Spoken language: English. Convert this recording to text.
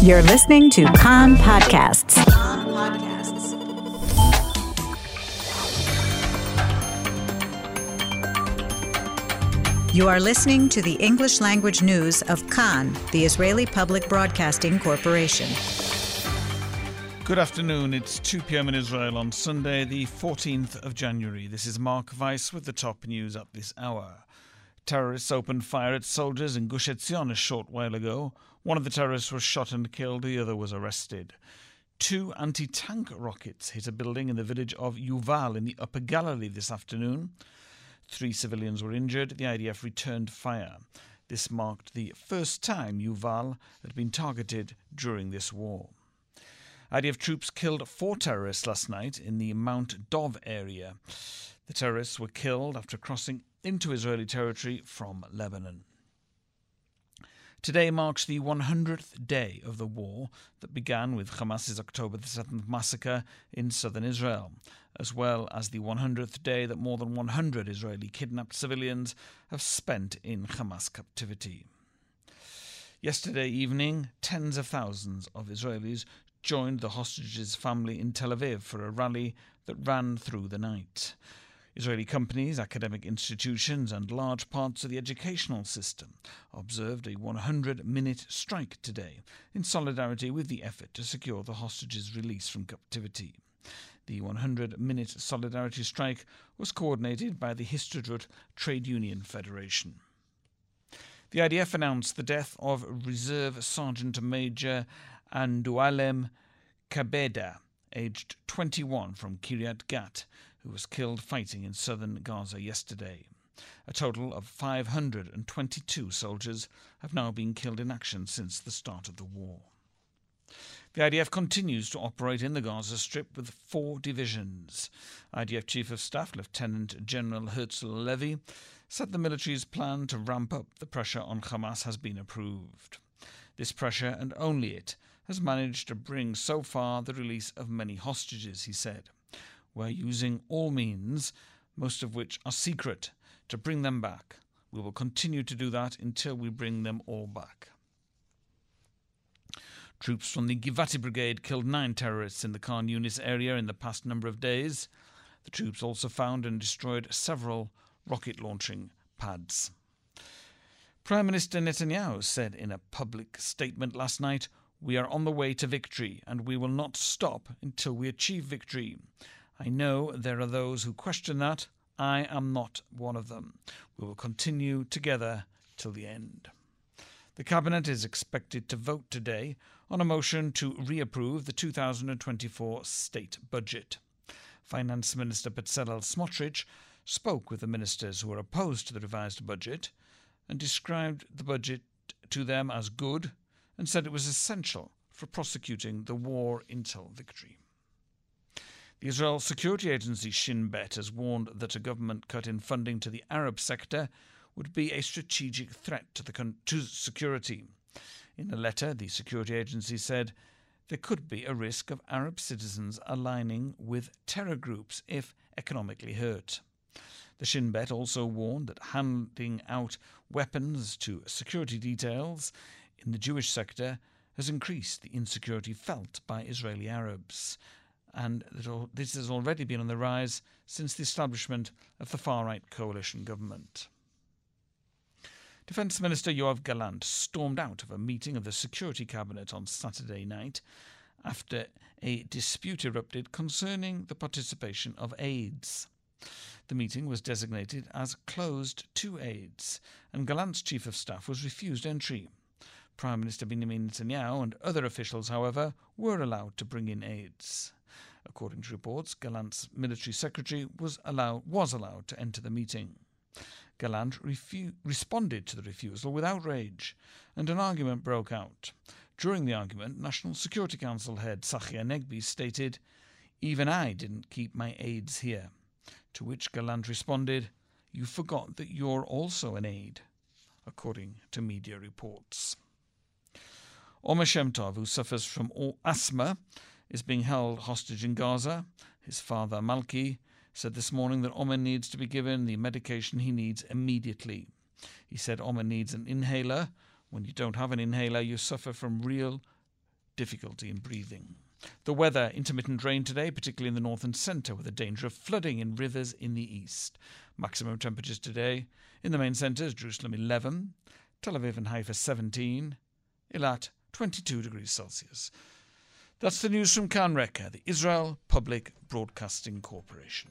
You're listening to Kan Podcasts. You are listening to the English language news of Kan, the Israeli Public Broadcasting Corporation. Good afternoon. It's 2 p.m. in Israel on Sunday, the 14th of January. This is Mark Weiss with the top news at this hour. Terrorists opened fire at soldiers in Gush Etzion a short while ago. One of the terrorists was shot and killed, the other was arrested. Two anti tank rockets hit a building in the village of Yuval in the Upper Galilee this afternoon. Three civilians were injured. The IDF returned fire. This marked the first time Yuval had been targeted during this war. IDF troops killed four terrorists last night in the Mount Dov area. The terrorists were killed after crossing into Israeli territory from Lebanon. Today marks the 100th day of the war that began with Hamas's October the 7th massacre in southern Israel, as well as the 100th day that more than 100 Israeli kidnapped civilians have spent in Hamas captivity. Yesterday evening, tens of thousands of Israelis joined the hostages' family in Tel Aviv for a rally that ran through the night. Israeli companies, academic institutions, and large parts of the educational system observed a 100 minute strike today in solidarity with the effort to secure the hostages' release from captivity. The 100 minute solidarity strike was coordinated by the Histadrut Trade Union Federation. The IDF announced the death of Reserve Sergeant Major Andualem Kabeda, aged 21 from Kiryat Gat, who was killed fighting in southern Gaza yesterday. A total of 522 soldiers have now been killed in action since the start of the war. The IDF continues to operate in the Gaza Strip with four divisions. IDF Chief of Staff Lieutenant General Herzi Halevi said the military's plan to ramp up the pressure on Hamas has been approved. This pressure, and only it, has managed to bring so far the release of many hostages, he said. We're using all means, most of which are secret, to bring them back. We will continue to do that until we bring them all back. Troops from the Givati Brigade killed nine terrorists in the Khan Yunis area in the past number of days. The troops also found and destroyed several rocket launching pads. Prime Minister Netanyahu said in a public statement last night we are on the way to victory, and we will not stop until we achieve victory. I know there are those who question that. I am not one of them. We will continue together till the end. The Cabinet is expected to vote today on a motion to reapprove the 2024 state budget. Finance Minister Bezalel Smotrich spoke with the ministers who were opposed to the revised budget and described the budget to them as good and said it was essential for prosecuting the war until victory. The Israel security agency Shin Bet has warned that a government cut in funding to the Arab sector would be a strategic threat to, the con- to security. In a letter, the security agency said there could be a risk of Arab citizens aligning with terror groups if economically hurt. The Shin Bet also warned that handing out weapons to security details in the Jewish sector has increased the insecurity felt by Israeli Arabs, and this has already been on the rise since the establishment of the far right coalition government. Defence Minister Yoav Gallant stormed out of a meeting of the Security Cabinet on Saturday night after a dispute erupted concerning the participation of aides. The meeting was designated as closed to aides, and Gallant's chief of staff was refused entry. Prime Minister Benjamin Netanyahu and other officials, however, were allowed to bring in aides. According to reports, Gallant's military secretary was allowed, was allowed to enter the meeting. Gallant refu- responded to the refusal with outrage, and an argument broke out. During the argument, National Security Council head Tzachi Hanegbi stated, Even I didn't keep my aides here. To which Gallant responded, You forgot that you're also an aide, according to media reports. Omer Shemtov, who suffers from asthma, is being held hostage in Gaza. His father, Malki, said this morning that Omer needs to be given the medication he needs immediately. He said Omer needs an inhaler. When you don't have an inhaler, you suffer from real difficulty in breathing. The weather intermittent rain today, particularly in the north and centre, with a danger of flooding in rivers in the east. Maximum temperatures today in the main centres Jerusalem 11, Tel Aviv and Haifa 17, Eilat. 22 degrees Celsius. That's the news from Kan Reka, the Israel Public Broadcasting Corporation.